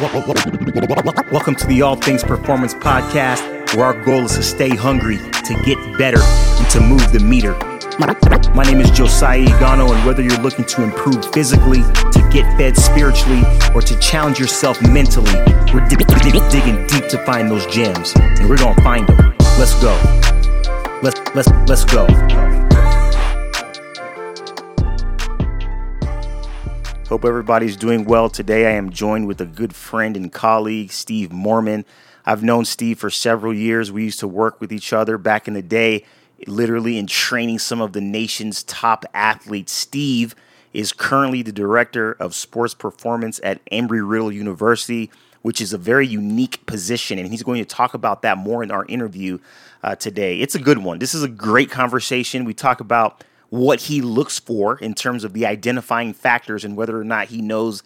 Welcome to the All Things Performance Podcast, where our goal is to stay hungry, to get better, and to move the meter. My name is Josiah Igano, and whether you're looking to improve physically, to get fed spiritually, or to challenge yourself mentally, we're dig- dig- digging deep to find those gems, and we're gonna find them. Let's go. Let's let's let's go. Hope everybody's doing well. Today I am joined with a good friend and colleague, Steve Moorman. I've known Steve for several years. We used to work with each other back in the day, literally in training some of the nation's top athletes. Steve is currently the director of sports performance at Embry Riddle University, which is a very unique position. And he's going to talk about that more in our interview uh, today. It's a good one. This is a great conversation. We talk about what he looks for in terms of the identifying factors and whether or not he knows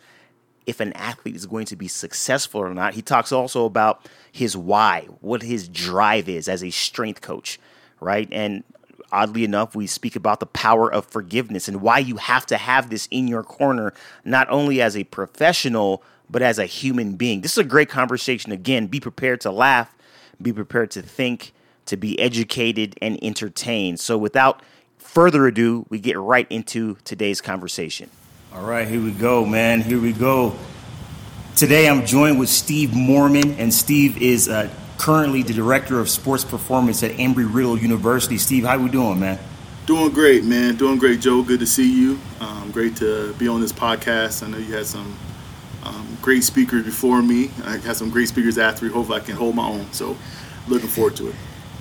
if an athlete is going to be successful or not. He talks also about his why, what his drive is as a strength coach, right? And oddly enough, we speak about the power of forgiveness and why you have to have this in your corner, not only as a professional, but as a human being. This is a great conversation. Again, be prepared to laugh, be prepared to think, to be educated and entertained. So without further ado, we get right into today's conversation. All right, here we go, man. Here we go. Today I'm joined with Steve Moorman, and Steve is uh, currently the director of sports performance at Embry Riddle University. Steve, how are we doing, man? Doing great, man. Doing great, Joe. Good to see you. Um, great to be on this podcast. I know you had some um, great speakers before me. I had some great speakers after me. Hopefully, I can hold my own. So, looking forward to it.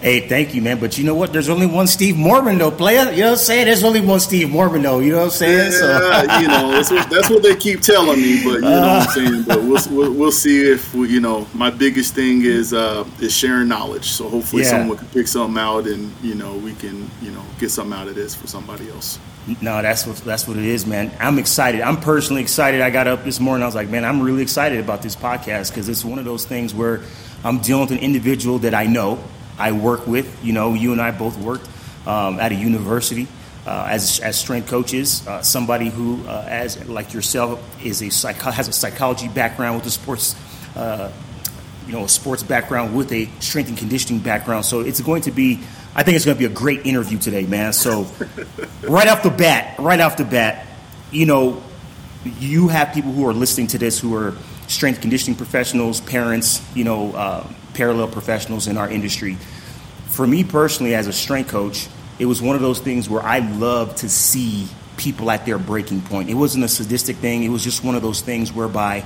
Hey, thank you, man. But you know what? There's only one Steve Moorman, though, player. You know what I'm saying? There's only one Steve Moorman, though. You know what I'm saying? Yeah, so. you know, that's what, that's what, they keep telling me. But you know what I'm saying? But we'll, we'll, we'll see if, we, you know, my biggest thing is uh, is sharing knowledge. So hopefully yeah. someone can pick something out and, you know, we can, you know, get something out of this for somebody else. No, that's what that's what it is, man. I'm excited. I'm personally excited. I got up this morning. I was like, man, I'm really excited about this podcast because it's one of those things where I'm dealing with an individual that I know I work with. You know, you and I both worked um, at a university uh, as as strength coaches. Uh, somebody who, uh, as like yourself, is a psycho- has a psychology background with a sports. Uh, you know, a sports background with a strength and conditioning background. So it's going to be, I think it's going to be a great interview today, man. So right off the bat, right off the bat, you know, you have people who are listening to this who are strength conditioning professionals, parents, you know, uh, parallel professionals in our industry. For me personally, as a strength coach, it was one of those things where I love to see people at their breaking point. It wasn't a sadistic thing, it was just one of those things whereby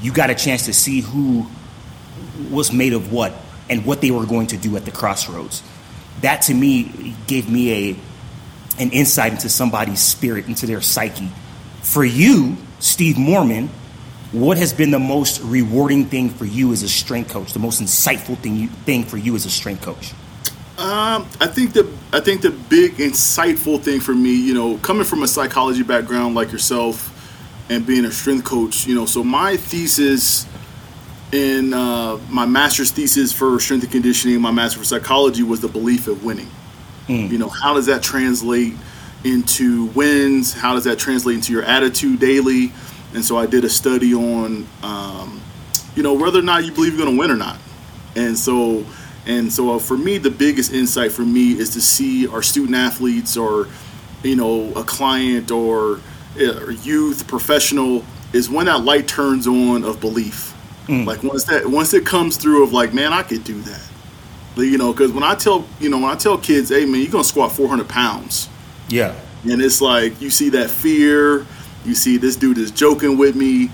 you got a chance to see who was made of what and what they were going to do at the crossroads. That to me gave me a an insight into somebody's spirit, into their psyche. For you, Steve Moorman, what has been the most rewarding thing for you as a strength coach? The most insightful thing you, thing for you as a strength coach? Um, I think the I think the big insightful thing for me, you know, coming from a psychology background like yourself, and being a strength coach, you know, so my thesis in uh, my master's thesis for strength and conditioning, my master for psychology was the belief of winning. Mm. You know, how does that translate into wins? How does that translate into your attitude daily? And so I did a study on, um, you know, whether or not you believe you're going to win or not. And so, and so for me, the biggest insight for me is to see our student athletes or, you know, a client or, uh, or youth professional is when that light turns on of belief. Mm. Like once that once it comes through of like, man, I could do that. You know, because when I tell you know when I tell kids, hey man, you're gonna squat 400 pounds. Yeah. And it's like you see that fear you see this dude is joking with me,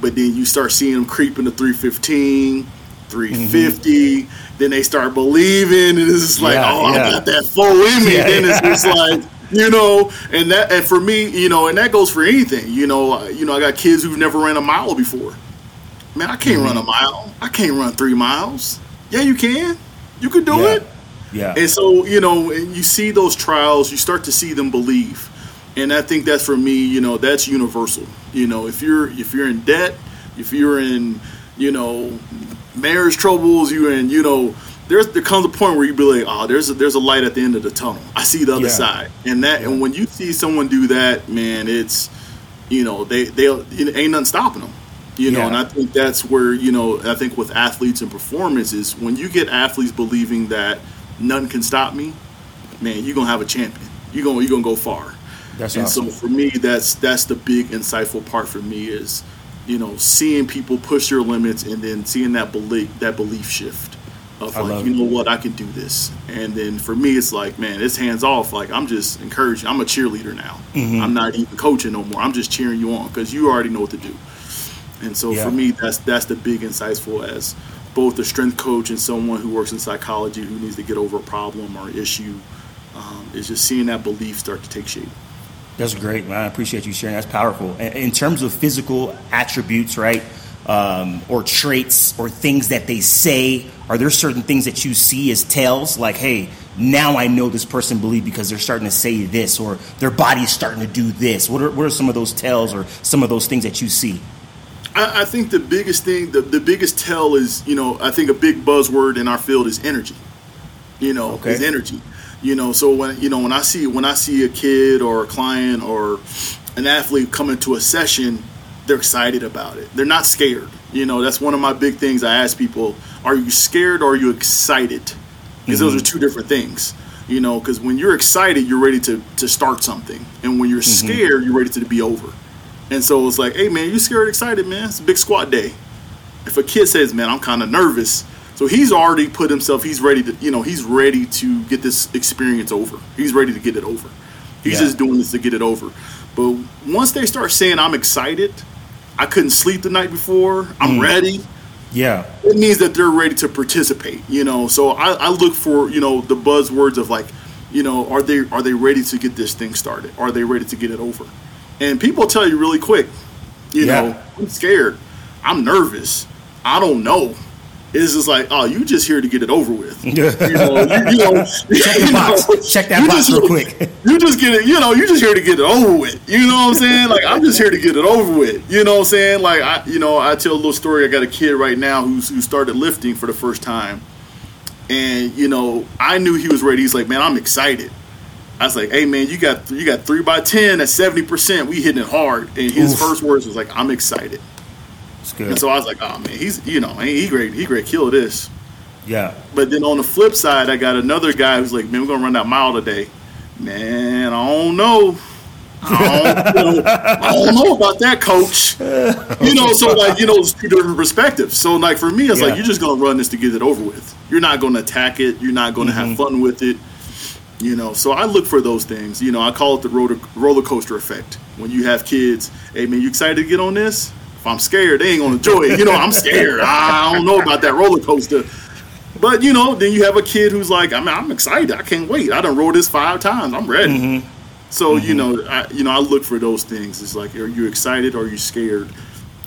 but then you start seeing him creeping to 315, 350. Mm-hmm. Then they start believing, and it's just like, yeah, oh, yeah. I got that full in me. Yeah, then it's just like, you know, and that, and for me, you know, and that goes for anything. You know, you know, I got kids who've never ran a mile before. Man, I can't mm-hmm. run a mile. I can't run three miles. Yeah, you can. You could do it. Yeah. And so, you know, and you see those trials, you start to see them believe and I think that's for me, you know, that's universal. You know, if you're if you're in debt, if you're in, you know, marriage troubles, you're in, you know, there's there comes a point where you be like, oh, there's a, there's a light at the end of the tunnel. I see the other yeah. side, and that yeah. and when you see someone do that, man, it's, you know, they they ain't nothing stopping them. You know, Yeah. and I think that's where you know I think with athletes and performance is when you get athletes believing that none can stop me, man, you're gonna have a champion. You're gonna you're gonna go far. That's and awesome. so for me, that's that's the big insightful part for me is, you know, seeing people push their limits and then seeing that belief that belief shift of I like, you it. know what, I can do this. And then for me, it's like, man, it's hands off. Like I'm just encouraging. I'm a cheerleader now. Mm-hmm. I'm not even coaching no more. I'm just cheering you on because you already know what to do. And so Yeah. for me, that's that's the big insightful as both a strength coach and someone who works in psychology who needs to get over a problem or issue. Um, is just seeing that belief start to take shape. That's great, man. I appreciate you sharing. That's powerful. In- terms of physical attributes, right, um, or traits, or things that they say, are there certain things that you see as tells? Like, hey, now I know this person believe because they're starting to say this, or their body's starting to do this. What are what are some of those tells, or some of those things that you see? I, I think the biggest thing, the, the biggest tell is, you know, I think a big buzzword in our field is energy. You know, Okay. is energy. You know, so when you know when I see when I see a kid or a client or an athlete come into a session, they're excited about it. They're not scared. You know, that's one of my big things. I ask people: Are you scared or are you excited? Because those are mm-hmm. two different things. You know, because when you're excited, you're ready to to start something, and when you're mm-hmm. scared, you're ready to be over. And so it's like, hey man, you scared, excited, man? It's a big squat day. If a kid says, man, I'm kind of nervous, so he's already put himself, he's ready to, you know, he's ready to get this experience over. He's ready to get it over. He's Yeah. just doing this to get it over. But once they start saying, I'm excited, I couldn't sleep the night before, I'm mm. ready, Yeah, it means that they're ready to participate you know so I, I look for you know the buzzwords of like you know are they are they ready to get this thing started are they ready to get it over and people tell you really quick you Yeah. know i'm scared i'm nervous i don't know it's just like oh you just here to get it over with you know, you, you know check the you box. know, Check that box just- real quick. you just get it, you know, you just here to get it over with. You know what I'm saying? Like I'm just here to get it over with. You know what I'm saying? Like I you know, I tell a little story. I got a kid right now who's who started lifting for the first time. And, you know, I knew he was ready. He's like, Man, I'm excited. I was like, Hey man, you got you got three by ten at seventy percent. We hitting it hard. And his Oof. first words was like, I'm excited. And so I was like, Oh man, he's you know, he great, he great kill this. Yeah, But then on the flip side, I got another guy who's like, man, we're gonna run that mile today. Man, I don't know. I don't, know, I don't know about that, coach. You know, so like, you know, it's two different perspectives. So like for me, it's Yeah. like you're just gonna run this to get it over with. You're not gonna attack it. You're not gonna Mm-hmm. have fun with it. You know, so I look for those things. You know, I call it the roller, roller coaster effect. When you have kids, hey man, you excited to get on this? If I'm scared, they ain't gonna enjoy it. You know, I'm scared. I don't know about that roller coaster. But you know, then you have a kid who's like, I mean, I'm excited. I can't wait. I done rode this five times. I'm ready. Mm-hmm. So you know, I, you know, I look for those things. It's like, are you excited? Or are you scared?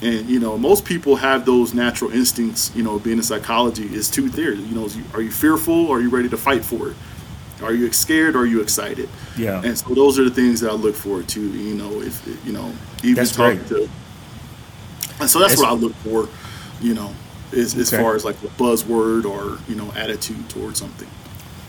And you know, most people have those natural instincts. You know, being in psychology is two theories. You know, are you fearful? Or are you ready to fight for it? Are you scared? Or are you excited? yeah. And so those are the things that I look for too. You know, if you know, even That's talking great. to. And so that's, That's- what I look for. You know, as, as far as like a buzzword or you know attitude towards something.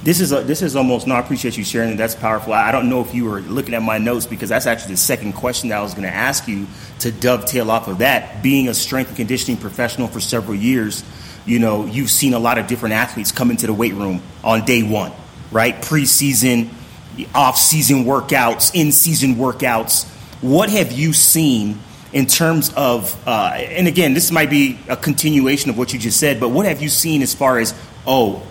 This is a, this is almost. No, I appreciate you sharing. it. That's powerful. I I don't know if you were looking at my notes because that's actually the second question that I was going to ask you to dovetail off of that. Being a strength and conditioning professional for several years, you know, you've seen a lot of different athletes come into the weight room on day one, right? Preseason, off-season workouts, in-season workouts. What have you seen in terms of? Uh, and again, this might be a continuation of what you just said, but what have you seen as far as oh?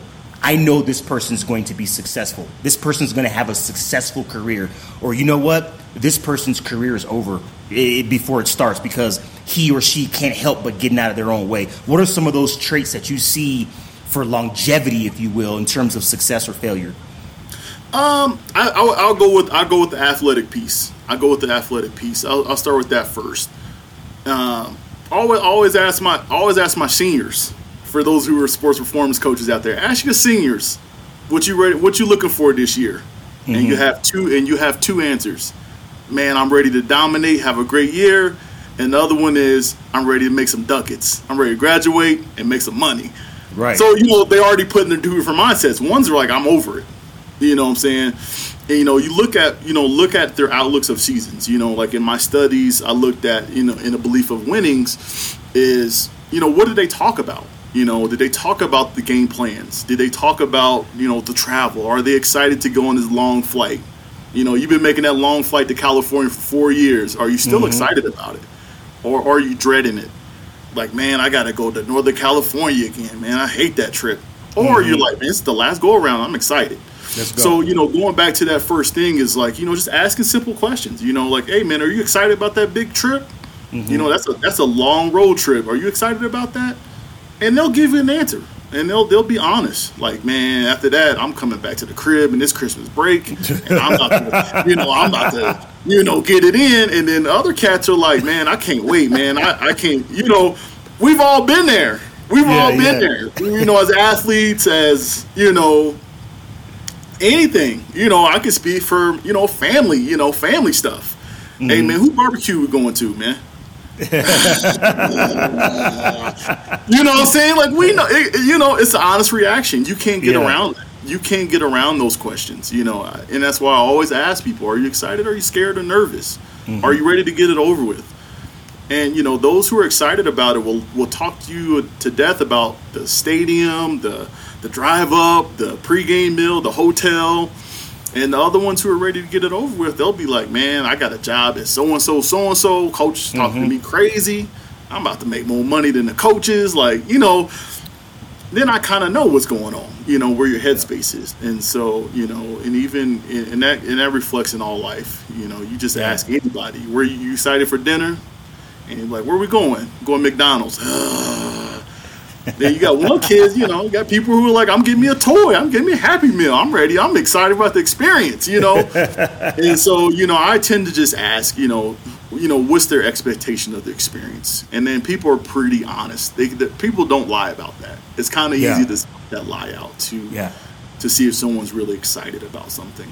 I know this person's going to be successful. This person's going to have a successful career. Or you know what? This person's career is over i- before it starts because he or she can't help but getting out of their own way. What are some of those traits that you see for longevity, if you will, in terms of success or failure? Um, I, I'll, I'll go with I'll go with the athletic piece. I go with the athletic piece. I'll, I'll start with that first. Um, always always ask my always ask my seniors for those who are sports performance coaches out there. Ask your seniors what you ready, what you looking for this year, and you have two and you have two answers. Man, I'm ready to dominate, have a great year, and the other one is I'm ready to make some ducats. I'm ready to graduate and make some money. Right. So you know they already put in their two different mindsets. One's are like I'm over it. You know what I'm saying? And, you know, you look at you know look at their outlooks of seasons. You know, like in my studies, I looked at you know in a belief of winnings. is you know what did they talk about? You know, did they talk about the game plans? Did they talk about you know the travel? Are they excited to go on this long flight? You know, you've been making that long flight to California for four years. Are you still mm-hmm. excited about it, or, or are you dreading it? Like, man, I gotta go to Northern California again, man. I hate that trip. Or mm-hmm. you're like, man, it's the last go around. I'm excited. So, you know, going back to that first thing is like, you know, just asking simple questions. You know, like, hey man, are you excited about that big trip? Mm-hmm. You know, that's a that's a long road trip. Are you excited about that? And they'll give you an answer. And they'll they'll be honest. Like, man, after that, I'm coming back to the crib and this Christmas break. And I'm about to, you know, I'm about to, you know, get it in. And then the other cats are like, man, I can't wait, man. I, I can't, you know, we've all been there. We've yeah, all been yeah. there. You know, as athletes, as, you know, anything. You know, I can speak for you know family. You know, family stuff. Mm-hmm. Hey man, who barbecue we going to, man? you know what I'm saying? Like we know, it, you know, it's an honest reaction. You can't get yeah. around. You can't get around those questions. You know, and that's why I always ask people: Are you excited? Are you scared or nervous? Mm-hmm. Are you ready to get it over with? And you know, those who are excited about it will will talk to you to death about the stadium, the the drive up, the pregame meal, the hotel. And the other ones who are ready to get it over with, they'll be like, man, I got a job at so and so, so and so. Coach talking mm-hmm. to me crazy. I'm about to make more money than the coaches. Like, you know, then I kind of know what's going on, you know, where your headspace is. And so, you know, and even and that, and that reflects in all life. You know, you just yeah. ask anybody, were you excited for dinner? And you're like, where are we going? Going McDonald's. then you got one kid, you know, you got people who are like, I'm getting me a toy, I'm getting me a Happy Meal, I'm ready, I'm excited about the experience, you know. and so, you know, I tend to just ask, you know, you know, what's their expectation of the experience, and then people are pretty honest. They, the, people don't lie about that. It's kind of yeah. easy to that lie out to yeah. to see if someone's really excited about something.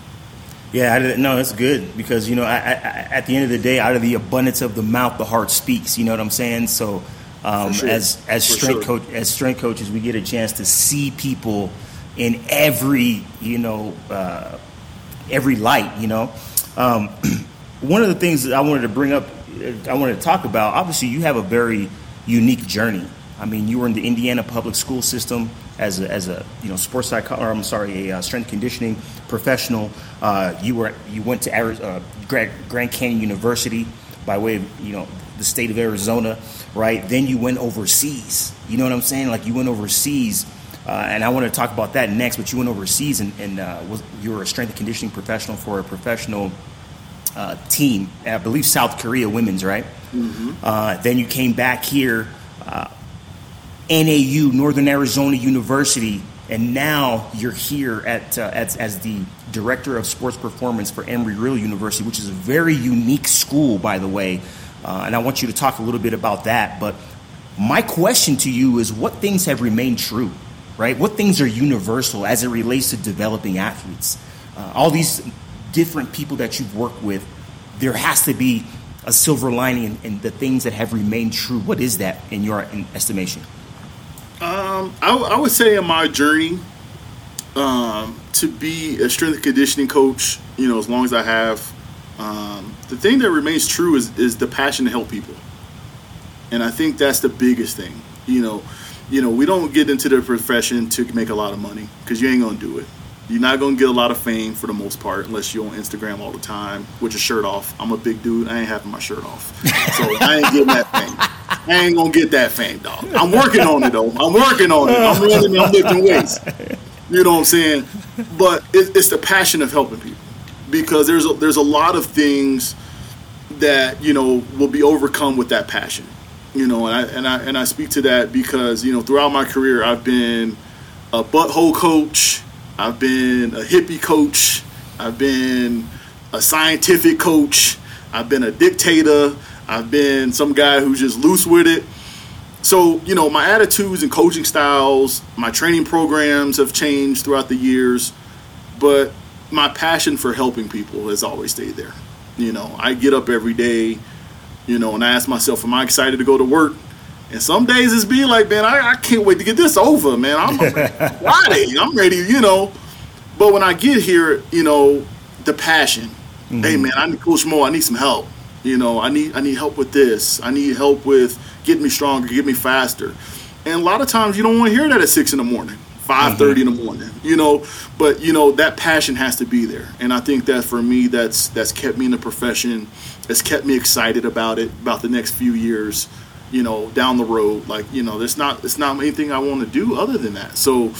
Yeah, I, no, that's good because you know, I, I, at the end of the day, out of the abundance of the mouth, the heart speaks. You know what I'm saying? So um, sure. As as For strength sure. coach as strength coaches, we get a chance to see people in every you know uh, every light. You know, um, one of the things that I wanted to bring up, I wanted to talk about. Obviously, you have a very unique journey. I mean, you were in the Indiana public school system as a, as a you know sports psych or I'm sorry, a uh, strength conditioning professional. Uh, you were you went to Arizona, uh, Grand Canyon University by way of you know the state of Arizona right? Then you went overseas. You know what I'm saying? Like you went overseas, uh, and I want to talk about that next. But you went overseas, and, and uh, was, you were a strength and conditioning professional for a professional uh, team, I believe South Korea women's, right? Mm-hmm. Uh, then you came back here, uh, NAU, Northern Arizona University, and now you're here at, uh, as, as the director of sports performance for Embry-Riddle University, which is a very unique school, by the way. Uh, and I want you to talk a little bit about that. But my question to you is what things have remained true, right? What things are universal as it relates to developing athletes? Uh, all these different people that you've worked with, there has to be a silver lining in, in the things that have remained true. What is that in your estimation? Um, I, I, would say in my journey, um, to be a strength conditioning coach, you know, as long as I have, um, the thing that remains true is is the passion to help people, and I think that's the biggest thing. You know, you know, we don't get into the profession to make a lot of money because you ain't gonna do it. You're not gonna get a lot of fame for the most part unless you're on Instagram all the time with your shirt off. I'm a big dude. I ain't having my shirt off, so I ain't getting that fame. I ain't gonna get that fame, dog. I'm working on it though. I'm working on it. I'm running. I'm lifting weights. You know what I'm saying? But it, it's the passion of helping people because there's a, there's a lot of things that you know will be overcome with that passion you know and I, and I and I speak to that because you know throughout my career I've been a butthole coach I've been a hippie coach I've been a scientific coach I've been a dictator I've been some guy who's just loose with it. So you know my attitudes and coaching styles my training programs have changed throughout the years but my passion for helping people has always stayed there. You know, I get up every day, you know, and I ask myself, am I excited to go to work? And some days it's be like, man, I, I can't wait to get this over, man. I'm Friday, I'm ready, you know. But when I get here, you know, the passion. Mm-hmm. Hey, man, I need Coach Mo. I need some help. You know, I need I need help with this. I need help with getting me stronger, get me faster. And a lot of times you don't want to hear that at six in the morning, five thirty mm-hmm. in the morning. You know, but you know that passion has to be there, and I think that for me, that's that's kept me in the profession. It's kept me excited about it, about the next few years. You know, down the road, like you know, there's not it's not anything I want to do other than that. So,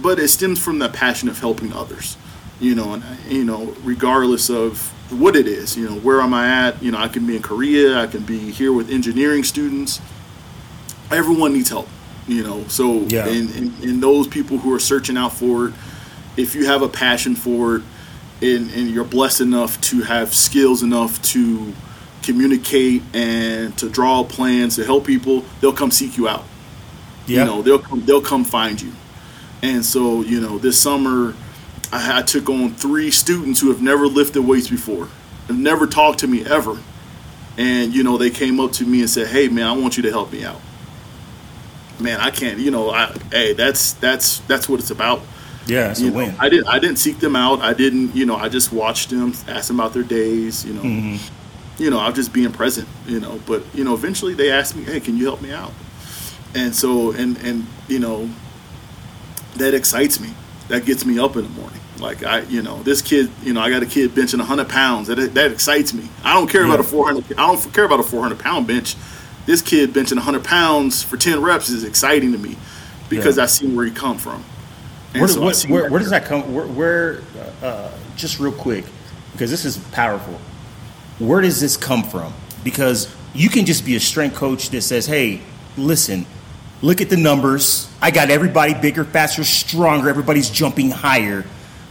but it stems from that passion of helping others. You know, and you know, regardless of what it is. You know, where am I at? You know, I can be in Korea, I can be here with engineering students. Everyone needs help, you know. So, yeah. and, and, and those people who are searching out for it, if you have a passion for it and, and you're blessed enough to have skills enough to communicate and to draw plans to help people, they'll come seek you out. Yeah. You know, they'll come, they'll come find you. And so, you know, this summer, I, I took on three students who have never lifted weights before, have never talked to me ever, and you know they came up to me and said, "Hey, man, I want you to help me out." Man, I can't. You know, I hey, that's that's that's what it's about. Yeah, it's you a know, win. I didn't I didn't seek them out. I didn't. You know, I just watched them, asked them about their days. You know. Mm-hmm you know, I'm just being present, you know. But you know, eventually they asked me, "Hey, can you help me out?" And so, and and you know, that excites me. That gets me up in the morning. Like I, you know, this kid, you know, I got a kid benching 100 pounds. That that excites me. I don't care yeah. about a 400. I don't care about a 400 pound bench. This kid benching 100 pounds for 10 reps is exciting to me because yeah. I see where he come from. Where, so what, where, where, does that come? Where, where uh, just real quick, because this is powerful. Where does this come from? Because you can just be a strength coach that says, "Hey, listen, look at the numbers. I got everybody bigger, faster, stronger. Everybody's jumping higher."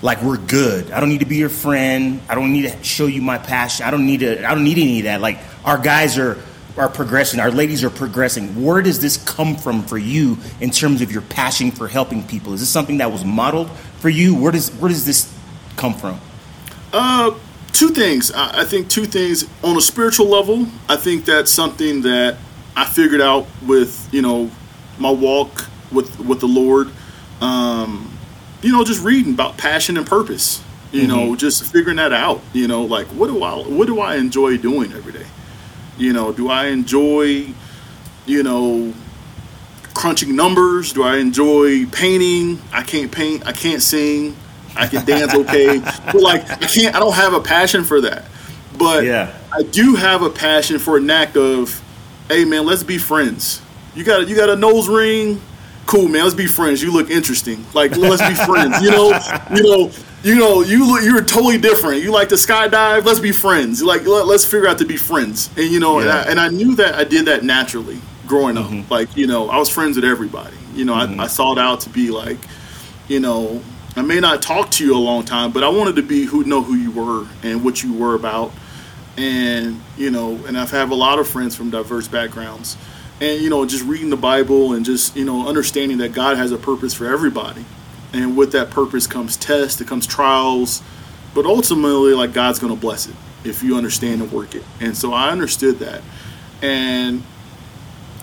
like we're good. I don't need to be your friend. I don't need to show you my passion. I don't need to. I don't need any of that. Like our guys are are progressing. Our ladies are progressing. Where does this come from for you in terms of your passion for helping people? Is this something that was modeled for you? Where does where does this come from? Uh, two things. I, I think two things on a spiritual level. I think that's something that I figured out with you know my walk with with the Lord. Um, you know, just reading about passion and purpose. You mm-hmm. know, just figuring that out. You know, like what do I what do I enjoy doing every day? You know, do I enjoy, you know, crunching numbers? Do I enjoy painting? I can't paint. I can't sing. I can dance okay, but like I can't. I don't have a passion for that. But yeah. I do have a passion for a knack of, hey man, let's be friends. You got you got a nose ring cool, man. Let's be friends. You look interesting. Like, let's be friends. You know, you know, you know, you look. You're totally different. You like to skydive. Let's be friends. Like, let, us figure out to be friends. And you know, yeah. and, I, and, I, knew that I did that naturally growing up. Mm-hmm. Like, you know, I was friends with everybody. You know, mm-hmm. I, I sought out to be like, you know, I may not talk to you a long time, but I wanted to be who know who you were and what you were about. And you know, and I've have a lot of friends from diverse backgrounds and you know just reading the bible and just you know understanding that god has a purpose for everybody and with that purpose comes tests it comes trials but ultimately like god's going to bless it if you understand and work it. And so i understood that. And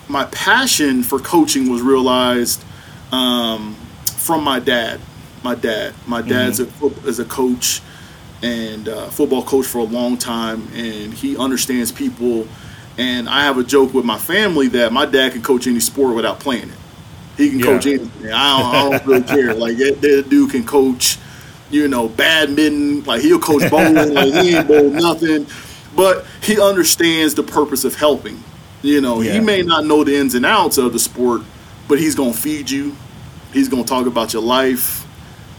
my passion for coaching was realized um, from my dad. My dad. My dad's mm-hmm. a, is a coach and uh, football coach for a long time and he understands people. And I have a joke with my family that my dad can coach any sport without playing it. He can yeah. coach anything. I don't, I don't really care. Like that, that, dude can coach, you know, badminton. Like he'll coach bowling. like he ain't bowl nothing, but he understands the purpose of helping. You know, yeah. he may not know the ins and outs of the sport, but he's gonna feed you. He's gonna talk about your life.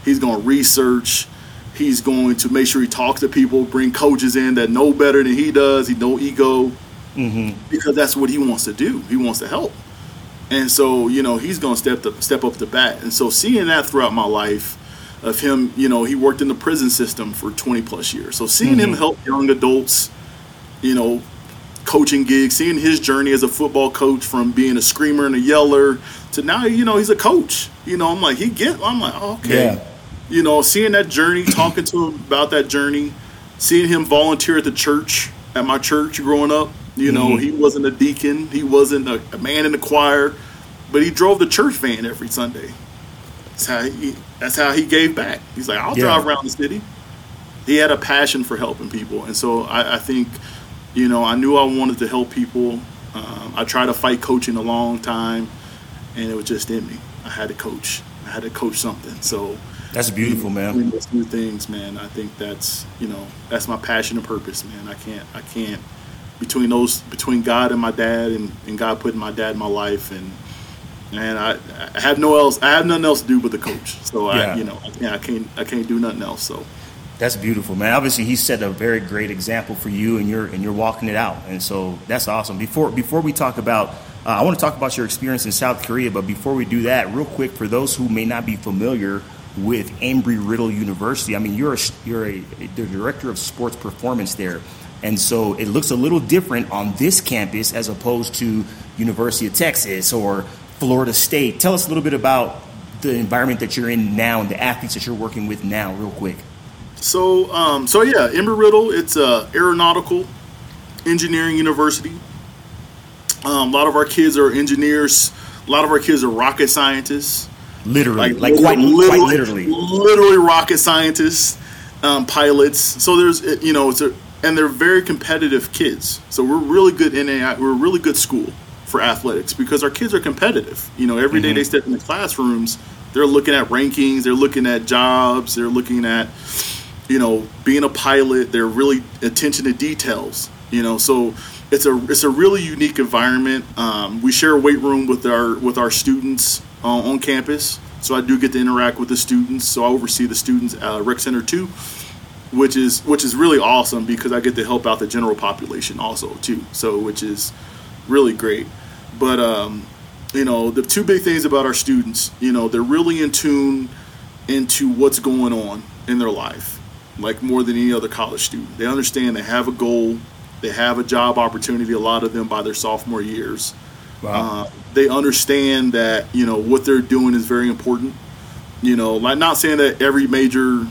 He's gonna research. He's going to make sure he talks to people, bring coaches in that know better than he does. He no ego mm-hmm. because that's what he wants to do. He wants to help, and so you know he's going to step the, step up the bat. And so seeing that throughout my life, of him, you know, he worked in the prison system for 20 plus years. So seeing mm-hmm. him help young adults, you know, coaching gigs, seeing his journey as a football coach from being a screamer and a yeller to now, you know, he's a coach. You know, I'm like, he get. I'm like, okay. Yeah. You know, seeing that journey, talking to him about that journey, seeing him volunteer at the church at my church growing up, you know, mm-hmm. he wasn't a deacon, he wasn't a, a, man in the choir, but he drove the church van every Sunday. That's how he. That's how he gave back. He's like, I'll yeah. drive around the city. He had a passion for helping people, and so I, I think You know, I knew I wanted to help people. Um, I tried to fight coaching a long time, and it was just in me. I had to coach. I had to coach something. So that's beautiful, man. Those new things, man. I think that's you know that's my passion and purpose, man. I can't I can't between those between God and my dad and, and God putting my dad in my life and and I, I have no else I have nothing else to do but the coach. So yeah. I you know I can't, I can't I can't do nothing else. So that's beautiful, man. Obviously, he set a very great example for you, and you're and you're walking it out, and so that's awesome. Before before we talk about, uh, I want to talk about your experience in South Korea, but before we do that, real quick, for those who may not be familiar with Embry Riddle University, I mean, you're a, you're a, the director of sports performance there, and so it looks a little different on this campus as opposed to University of Texas or Florida State. Tell us a little bit about the environment that you're in now and the athletes that you're working with now, real quick. So, um, so yeah, Embry Riddle. It's a aeronautical engineering university. Um, a lot of our kids are engineers. A lot of our kids are rocket scientists. Literally, like, like quite, literally, quite literally, literally rocket scientists, um, pilots. So there's, you know, it's a, and they're very competitive kids. So we're really good in a, we're a really good school for athletics because our kids are competitive. You know, every mm-hmm. day they step in the classrooms, they're looking at rankings, they're looking at jobs, they're looking at you know, being a pilot, they're really attention to details. You know, so it's a it's a really unique environment. Um, we share a weight room with our with our students uh, on campus, so I do get to interact with the students. So I oversee the students uh, rec center too, which is which is really awesome because I get to help out the general population also too. So which is really great. But um, you know, the two big things about our students, you know, they're really in tune into what's going on in their life like more than any other college student. They understand they have a goal, they have a job opportunity. A lot of them by their sophomore years. Wow. Uh, they understand that you know what they're doing is very important. You know, like not saying that every major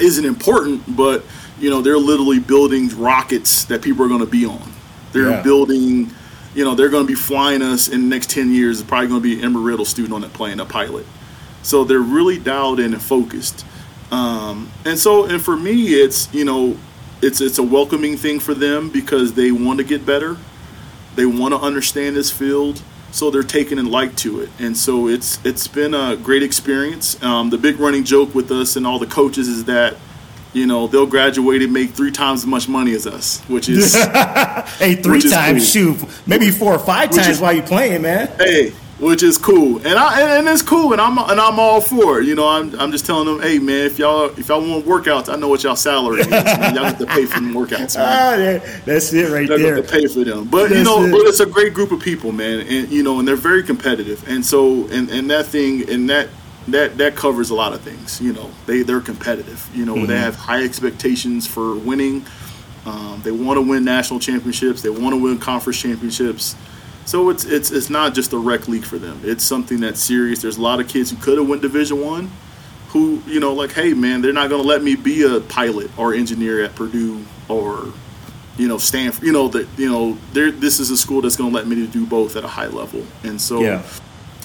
isn't important, but you know they're literally building rockets that people are going to be on. They're yeah. building, you know, they're going to be flying us in the next ten years. It's probably going to be an Embry Riddle student on that plane, a pilot. So they're really dialed in and focused. Um, and so, and for me, it's you know, it's it's a welcoming thing for them because they want to get better, they want to understand this field, so they're taking and like to it. And so it's it's been a great experience. Um, the big running joke with us and all the coaches is that you know they'll graduate and make three times as much money as us, which is hey three times cool. shoot maybe four or five which times is, while you're playing, man. Hey, which is cool, and I and, and, it's cool, and I'm and I'm all for it. You know, I'm, I'm just telling them, hey man, if y'all if y'all want workouts, I know what y'all salary is. Man. Y'all have to pay for them workouts. Man. Ah, that's it right y'all there. Have to pay for them, but that's you know, it. but it's a great group of people, man, and you know, and they're very competitive, and so and and that thing and that that that covers a lot of things. You know, they they're competitive. You know, mm-hmm. they have high expectations for winning. Um, they want to win national championships. They want to win conference championships. So it's it's it's not just a rec league for them. It's something that's serious. There's a lot of kids who could have went Division One, who you know like, hey man, they're not going to let me be a pilot or engineer at Purdue or you know Stanford. You know that you know this is a school that's going to let me to do both at a high level. And so yeah.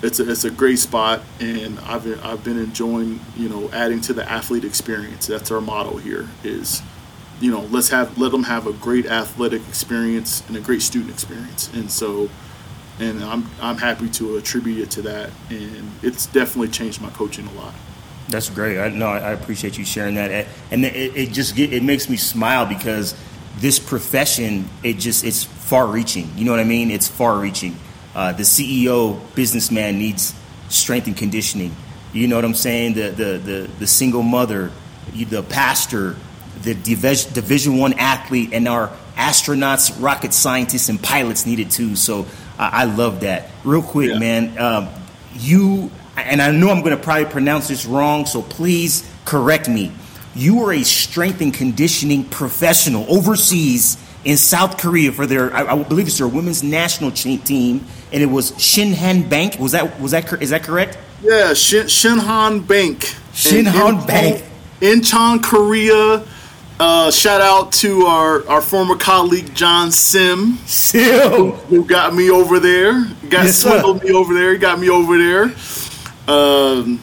it's a, it's a great spot, and I've been, I've been enjoying you know adding to the athlete experience. That's our motto here is you know let's have let them have a great athletic experience and a great student experience. And so and I'm I'm happy to attribute it to that, and it's definitely changed my coaching a lot. That's great. I know I appreciate you sharing that, and it, it just get, it makes me smile because this profession it just it's far-reaching. You know what I mean? It's far-reaching. Uh, the CEO businessman needs strength and conditioning. You know what I'm saying? The the the, the single mother, the pastor, the division one athlete, and our astronauts, rocket scientists, and pilots needed too. So I, I love that. Real quick, yeah. man. Um, you and I know I'm going to probably pronounce this wrong, so please correct me. You were a strength and conditioning professional overseas in South Korea for their, I, I believe it's their women's national team, and it was Shinhan Bank. Was that was that is that correct? Yeah, Shin, Shinhan Bank. Shinhan Bank. Incheon, Korea. Uh, shout out to our, our former colleague John Sim, Sim, who, who got me over there. Got yes, swindled me over there. Got me over there. Um,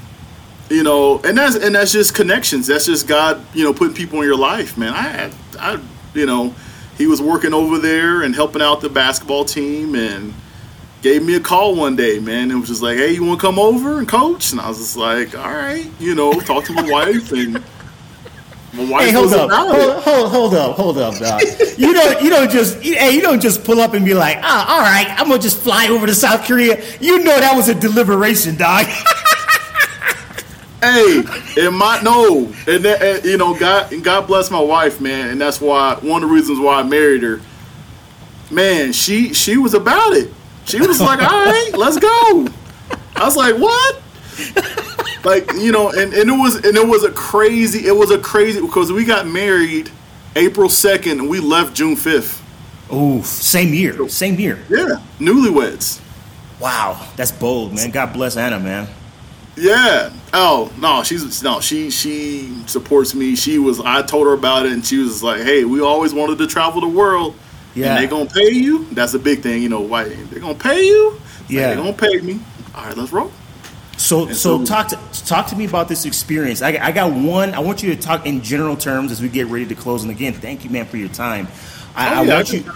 you know, and that's and that's just connections. That's just God, you know, putting people in your life, man. I, I, you know, he was working over there and helping out the basketball team and gave me a call one day, man, and was just like, "Hey, you want to come over and coach?" And I was just like, "All right," you know, talk to my wife and. My wife Hey, hold up, hold, it. hold, hold up, hold up, dog. you don't, you don't just, you, hey, you don't just pull up and be like, ah, all right, I'm gonna just fly over to South Korea. You know that was a deliberation, dog. Hey, and my no, and, that, and you know, God, and God bless my wife, man, and that's why one of the reasons why I married her. Man, she she was about it. She was like, "All right, let's go." I was like, "What?" Like you know, and, and it was and it was a crazy. It was a crazy because we got married April second and we left June fifth. Oh, same year, same year. Yeah, newlyweds. Wow, that's bold, man. God bless Anna, man. Yeah. Oh no, she's no. She she supports me. She was. I told her about it, and she was like, "Hey, we always wanted to travel the world. Yeah. And they gonna pay you. That's a big thing, you know. Why they gonna pay you? It's like, Yeah. they gonna pay me. All right, let's roll. So, And so so- talk to talk to me about this experience. I, I got one. I want you to talk in general terms as we get ready to close. And again, thank you, man, for your time. I, Oh, I want I you.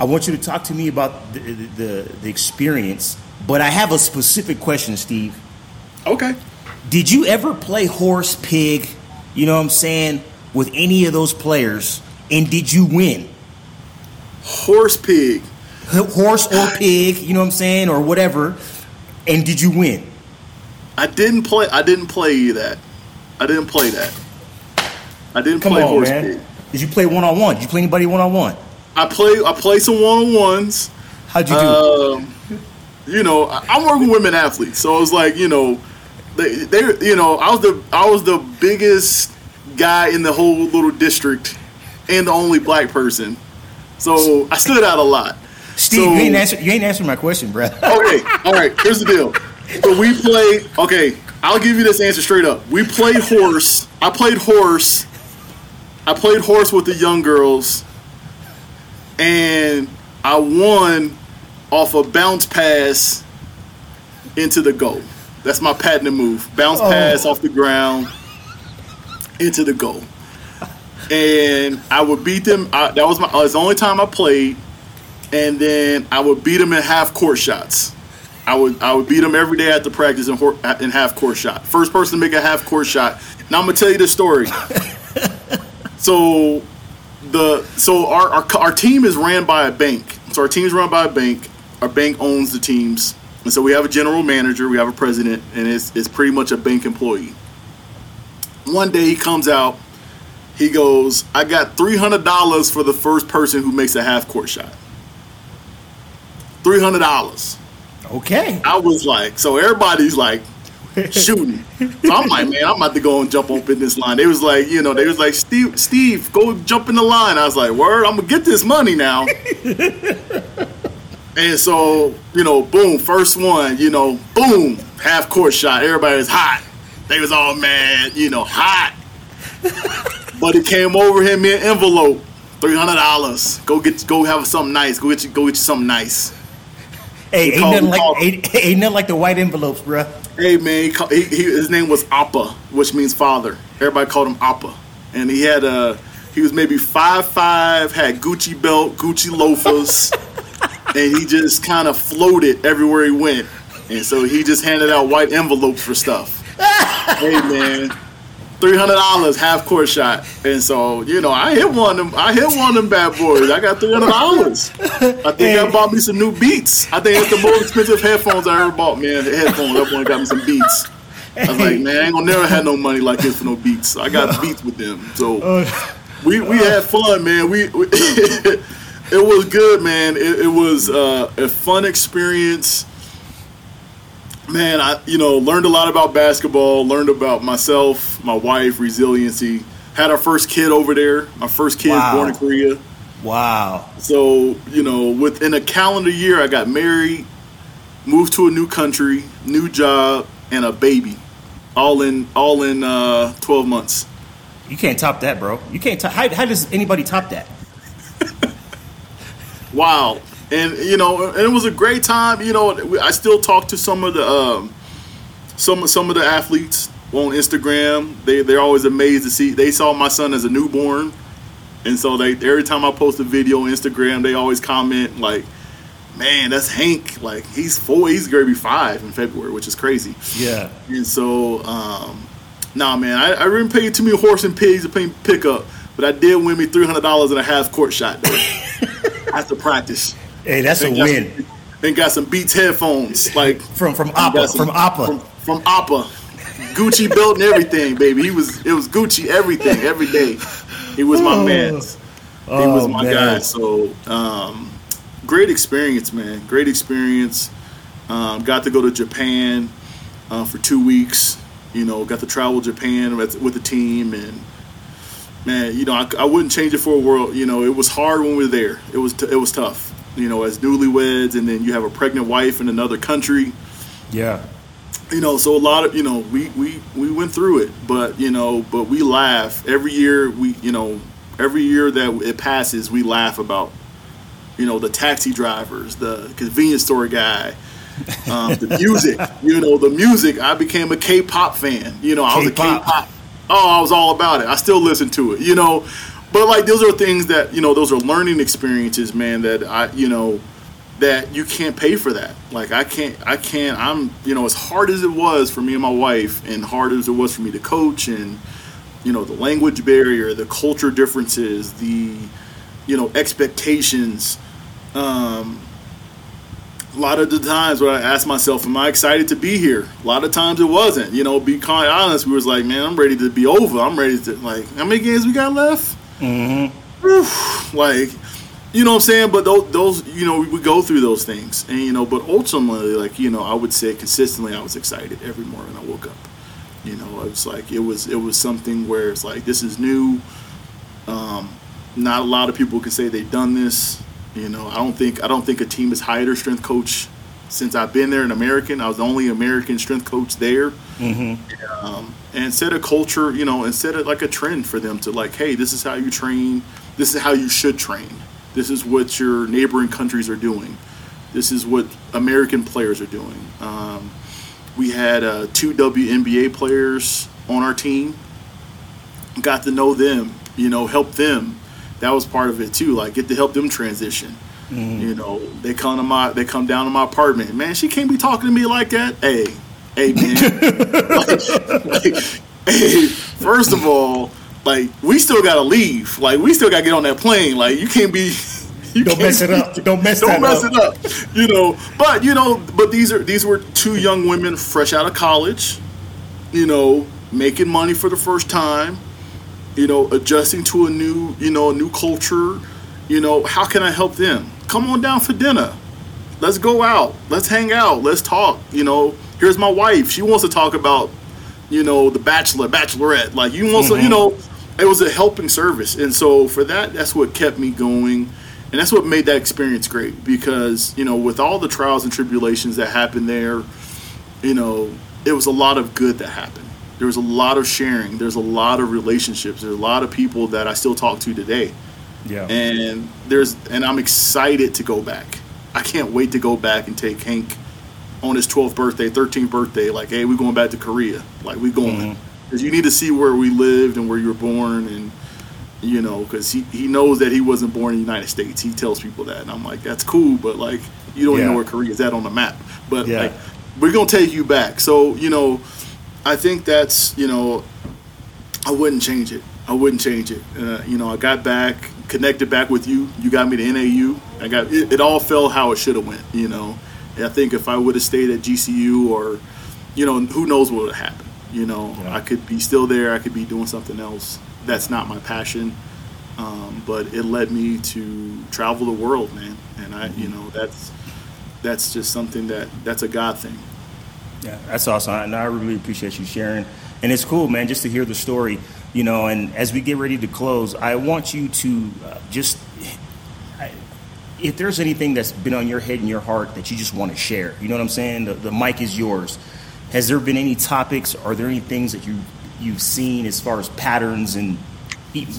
I want you to talk to me about the the the experience. But I have a specific question, Steve. Okay. Did you ever play horse, pig? You know what I'm saying with any of those players, and did you win? Horse pig. Horse or pig? You know what I'm saying, or whatever. And did you win? I didn't play. I didn't play that. I didn't play that. I didn't Come play on, horse man. pig. Did you play one on one? Did you play anybody one on one? I play. I play some one on ones. How'd you do? Um, you know, I- I'm working with women athletes, so it was like, you know, they, they, you know, I was the, I was the biggest guy in the whole little district, and the only black person, so I stood out a lot. Steve, so- you ain't answer. You ain't answering my question, bro. Okay, all right. Here's the deal. So we played. Okay, I'll give you this answer straight up. We played horse. I played horse. I played horse with the young girls, and I won off a bounce pass into the goal. That's my patented move. Bounce Oh. pass off the ground into the goal. And I would beat them. I, that was my. That was the only time I played and then I would beat them in half court shots. I would I would beat them every day after practice in, hor- in half court shot. First person to make a half court shot. Now I'm gonna tell you this story. so the so our, our our team is ran by a bank. So our team is run by a bank. Our bank owns the teams, and so we have a general manager, we have a president, and it's it's pretty much a bank employee. One day he comes out. He goes, "I got three hundred dollars for the first person who makes a half court shot." Three hundred dollars. Okay. I was like, so everybody's like shooting. So I'm like, man, I'm about to go and jump up in this line. They was like, you know, they was like, Steve, Steve, go jump in the line. I was like, word, I'm gonna get this money now. and so, you know, boom, first one, you know, boom, half court shot. Everybody's hot. They was all mad, you know, hot. but it came over him in an envelope, three hundred dollars. Go get, go have something nice. Go get you, go get you something nice. Hey, ain't call nothing like ain't, ain't nothing like the white envelopes, bruh. Hey man, he, ca- he, he, his name was Appa, which means father. Everybody called him Appa, and he had a he was maybe five five, had Gucci belt, Gucci loafers, and he just kind of floated everywhere he went. And so he just handed out white envelopes for stuff. hey man, three hundred dollars half court shot, and so you know I hit one of them. I hit one of them bad boys. I got three hundred dollars. I think I bought me some new Beats. I think it's the most expensive headphones I ever bought, man. The headphones. That one got me some Beats. I was like, man, I ain't gonna never have no money like this for no Beats. I got Beats with them. So we we had fun, man. We, we it was good, man. It, it was uh, a fun experience. Man, I you know learned a lot about basketball. Learned about myself, my wife, resiliency. Had our first kid over there. My first kid Wow. born in Korea. Wow. So, you know, within a calendar year, I got married, moved to a new country, new job, and a baby, all in all in uh, twelve months. You can't top that, bro. You can't top. How, how does anybody top that? Wow, and you know, and it was a great time. You know, I still talk to some of the um, some some of the athletes on Instagram. They they're always amazed to see. They saw my son as a newborn, And so they every time I post a video on Instagram, they always comment like, "Man, that's Hank. Like he's four. He's gonna be five in February, which is crazy." Yeah. And so, um, nah, man, I, I didn't pay too many horse and pigs to pay pick up, but I did win me three hundred dollars in a half court shot though. after practice. Hey, that's a win. Some, then got some Beats headphones, like From from got Appa. some- From Appa. from, from Appa. Gucci belt and everything, baby. He was it was Gucci everything every day. He was my Oh. man. He Oh, was my man. guy. So um, great experience, man. Great experience. Um, got to go to Japan uh, for two weeks. You know, got to travel Japan with, with the team, and man, you know, I, I wouldn't change it for a world. You know, it was hard when we were there. It was t- it was tough. You know, as newlyweds, and then you have a pregnant wife in another country. Yeah. you know so a lot of you know we we we went through it but you know but we laugh. Every year we you know every year that it passes we laugh about you know the taxi drivers the convenience store guy um, the music you know the music. I became a k-pop fan. You know i was a K-pop. k-pop. Oh i was all about it. I still listen to it you know but like those are things that you know those are learning experiences man that i you know that you can't pay for that. Like I can't, I can't. I'm, you know, as hard as it was for me and my wife, and hard as it was for me to coach, and you know, the language barrier, the culture differences, the, you know, expectations. Um, a lot of the times when I ask myself, "Am I excited to be here?" A lot of times it wasn't. You know, be quite honest. We was like, "Man, I'm ready to be over. I'm ready to like, how many games we got left?" Mm-hmm. Like, you know what I'm saying? But those, those, you know, we go through those things, and you know, but ultimately, like, you know, I would say consistently, I was excited every morning I woke up. You know, it was like it was it was something where it's like this is new. Um, not a lot of people can say they've done this. You know, I don't think I don't think a team has hired a strength coach since I've been there. An American, I was the only American strength coach there um, and set a culture, you know, and set it like a trend for them to like, hey, this is how you train. This is how you should train. This is what your neighboring countries are doing. This is what American players are doing. Um, we had uh, two WNBA players on our team. Got to know them, you know, help them. That was part of it too. Like, get to help them transition. You know, they come to my, they come down to my apartment. Man, she can't be talking to me like that. Hey, hey, man like, like, hey, first of all, like we still gotta leave. Like we still gotta get on that plane. Like you can't be. You Don't mess it up. Don't mess Don't mess up. it up. You know, but you know, but these are these were two young women fresh out of college. You know, making money for the first time. You know, adjusting to a new you know a new culture. You know, how can I help them? Come on down for dinner. Let's go out. Let's hang out. Let's talk you know. Here's my wife. She wants to talk about you know the bachelor bachelorette. Like you want to you mm-hmm. know. It was a helping service. And so for that that's what kept me going. And that's what made that experience great because you know with all the trials and tribulations that happened there you know it was a lot of good that happened. There was a lot of sharing. There's a lot of relationships. There's a lot of people that i still talk to today Yeah. and there's and I'm excited to go back. I can't wait to go back and take Hank on his 12th birthday, 13th birthday. Like, hey, we're going back to Korea. Like, we going because you need to see where we lived and where you were born, and you know, because he he knows that he wasn't born in the United States. He tells people that, and I'm like, that's cool, but like, you don't even Yeah. know where Korea is at on the map. But Yeah. like, we're gonna take you back. So you know, I think that's you know, I wouldn't change it. I wouldn't change it. Uh, you know, I got back, connected back with you. You got me to NAU. I got it. It all fell how it should have went. You know, and I think if I would have stayed at GCU or, you know, who knows what would have happened. You know, Yeah. I could be still there. I could be doing something else. That's not my passion. Um, but it led me to travel the world, man. And I, you know, that's that's just something that that's a God thing. Yeah, that's awesome. And I really appreciate you sharing. And it's cool, man, just to hear the story, you know. And as we get ready to close, I want you to uh, just, I, if there's anything that's been on your head and your heart that you just want to share, you know what I'm saying? The, the mic is yours. Has there been any topics? Are there any things that you you've seen as far as patterns and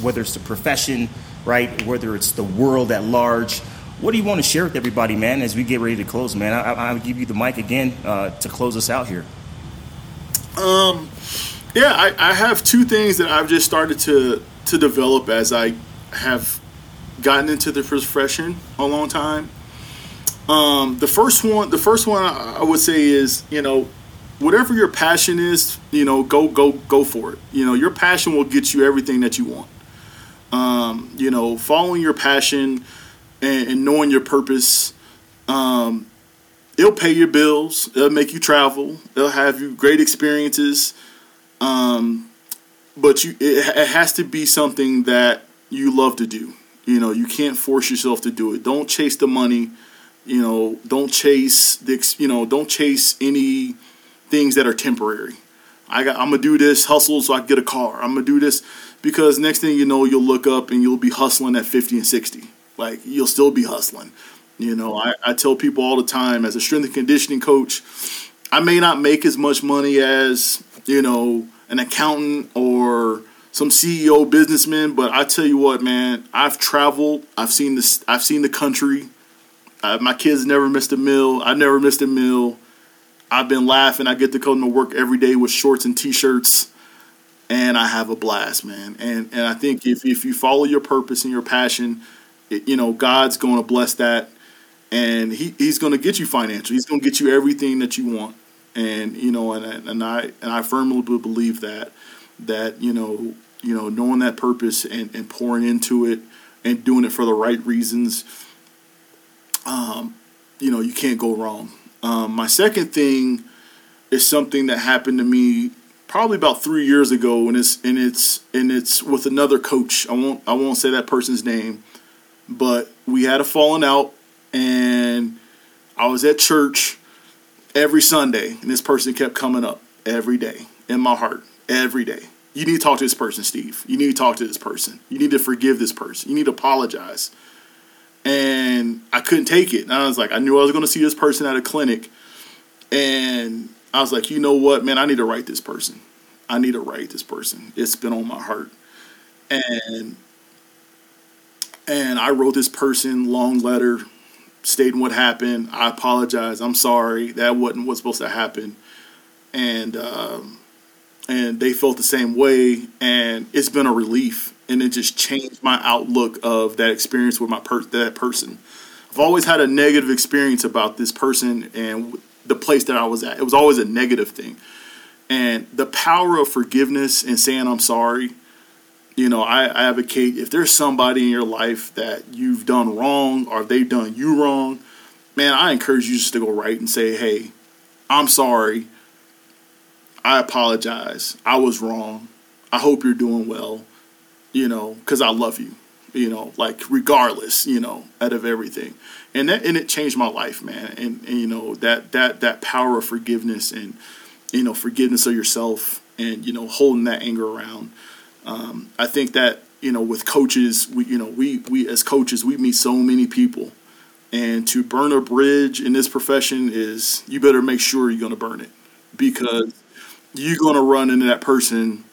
whether it's the profession, right? Whether it's the world at large. What do you want to share with everybody, man, as we get ready to close, man? I, I, I'll give you the mic again uh, to close us out here. Um, Yeah, I, I have two things that I've just started to to develop as I have gotten into the profession a long time. Um, the first one, the first one I would say is, you know, whatever your passion is, you know, go go go for it. You know, your passion will get you everything that you want. Um, you know, following your passion and, and knowing your purpose, um, it'll pay your bills. It'll make you travel. It'll have you great experiences. Um, but you, it, it has to be something that you love to do. You know, you can't force yourself to do it. Don't chase the money. You know, don't chase the. You know, don't chase any things that are temporary. I got. I'm gonna do this hustle so I can get a car. I'm gonna do this because next thing you know, you'll look up and you'll be hustling at 50 and 60. Like you'll still be hustling. You know, I, I tell people all the time as a strength and conditioning coach, I may not make as much money as you know an accountant or some CEO businessman, but I tell you what, man, I've traveled, I've seen this, I've seen the country. Uh, my kids never missed a meal. I never missed a meal. I've been laughing. I get to come to work every day with shorts and t-shirts, and I have a blast, man. And and I think if if you follow your purpose and your passion, you know God's going to bless that, and he, He's going to get you financial. He's going to get you everything that you want. And you know, and and I and I firmly believe that that you know you know, knowing that purpose and, and pouring into it and doing it for the right reasons, um, you know, you can't go wrong. Um, my second thing is something that happened to me probably about three years ago, and it's and it's and it's with another coach. I won't I won't say that person's name, but we had a falling out, and I was at church every Sunday, and this person kept coming up every day in my heart, every day you need to talk to this person, Steve. You need to talk to this person. You need to forgive this person. You need to apologize. And I couldn't take it. And I was like, I knew I was going to see this person at a clinic. And I was like, you know what, man, I need to write this person. I need to write this person. It's been on my heart. And and I wrote this person long letter stating what happened. I apologize. I'm sorry. That wasn't what's supposed to happen. And um, and they felt the same way and it's been a relief and it just changed my outlook of that experience with my per- that person i've always had a negative experience about this person and the place that i was at it was always a negative thing and the power of forgiveness and saying i'm sorry you know I, I advocate if there's somebody in your life that you've done wrong or they've done you wrong man i encourage you just to go right and say hey i'm sorry I apologize. I was wrong. I hope you're doing well, you know, because I love you, you know, like regardless, you know, out of everything. And that and it changed my life, man. And, and you know, that that that power of forgiveness and you know, forgiveness of yourself and, you know, holding that anger around. Um, I think that, you know, with coaches, we you know, we we as coaches, we meet so many people. And to burn a bridge in this profession is you better make sure you're gonna burn it. Because you're going to run into that person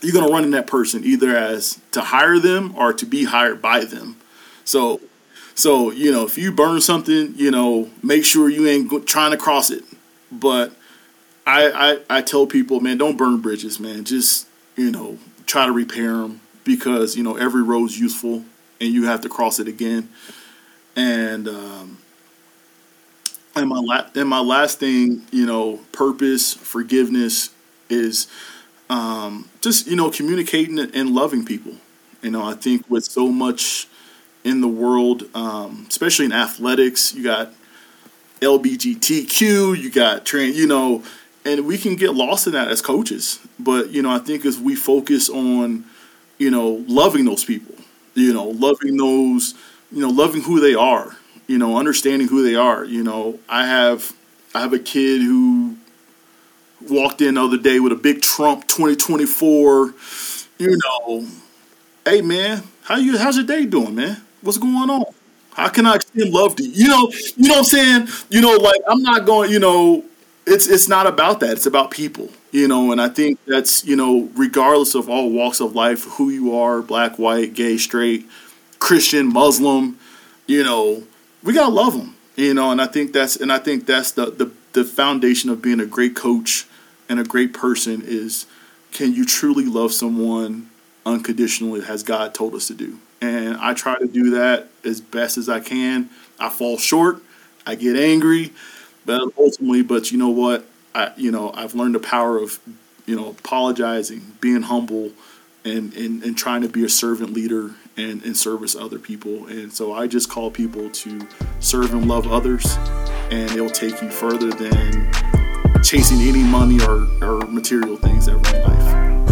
you're going to run into that person either as to hire them or to be hired by them so so you know if you burn something you know make sure you ain't trying to cross it but I, I i tell people man don't burn bridges man just you know try to repair them because you know every road's useful and you have to cross it again and um, and my la- and my last thing, you know, purpose, forgiveness is um, just you know communicating and loving people. You know, I think with so much in the world, um, especially in athletics, you got LBGTQ, you got trans, you know, and we can get lost in that as coaches. But you know, I think as we focus on, you know, loving those people, you know, loving those, you know, loving who they are, you know, understanding who they are. You know, I have I have a kid who walked in the other day with a big Trump 2024. You know, hey man, how you? How's your day doing, man? What's going on? How can I extend love to you? You know, you know what I'm saying? You know, like I'm not going. You know, it's it's not about that. It's about people. You know, and I think that's you know, regardless of all walks of life, who you are, black, white, gay, straight, Christian, Muslim, you know, we gotta love them, you know. And I think that's and I think that's the the the foundation of being a great coach and a great person is can you truly love someone unconditionally as God told us to do. And I try to do that as best as I can. I fall short, I get angry, but ultimately, but you know what? I you know, I've learned the power of, you know, apologizing, being humble and and, and trying to be a servant leader and, and service other people. And so I just call people to serve and love others and it'll take you further than chasing any money or, or material things ever in life.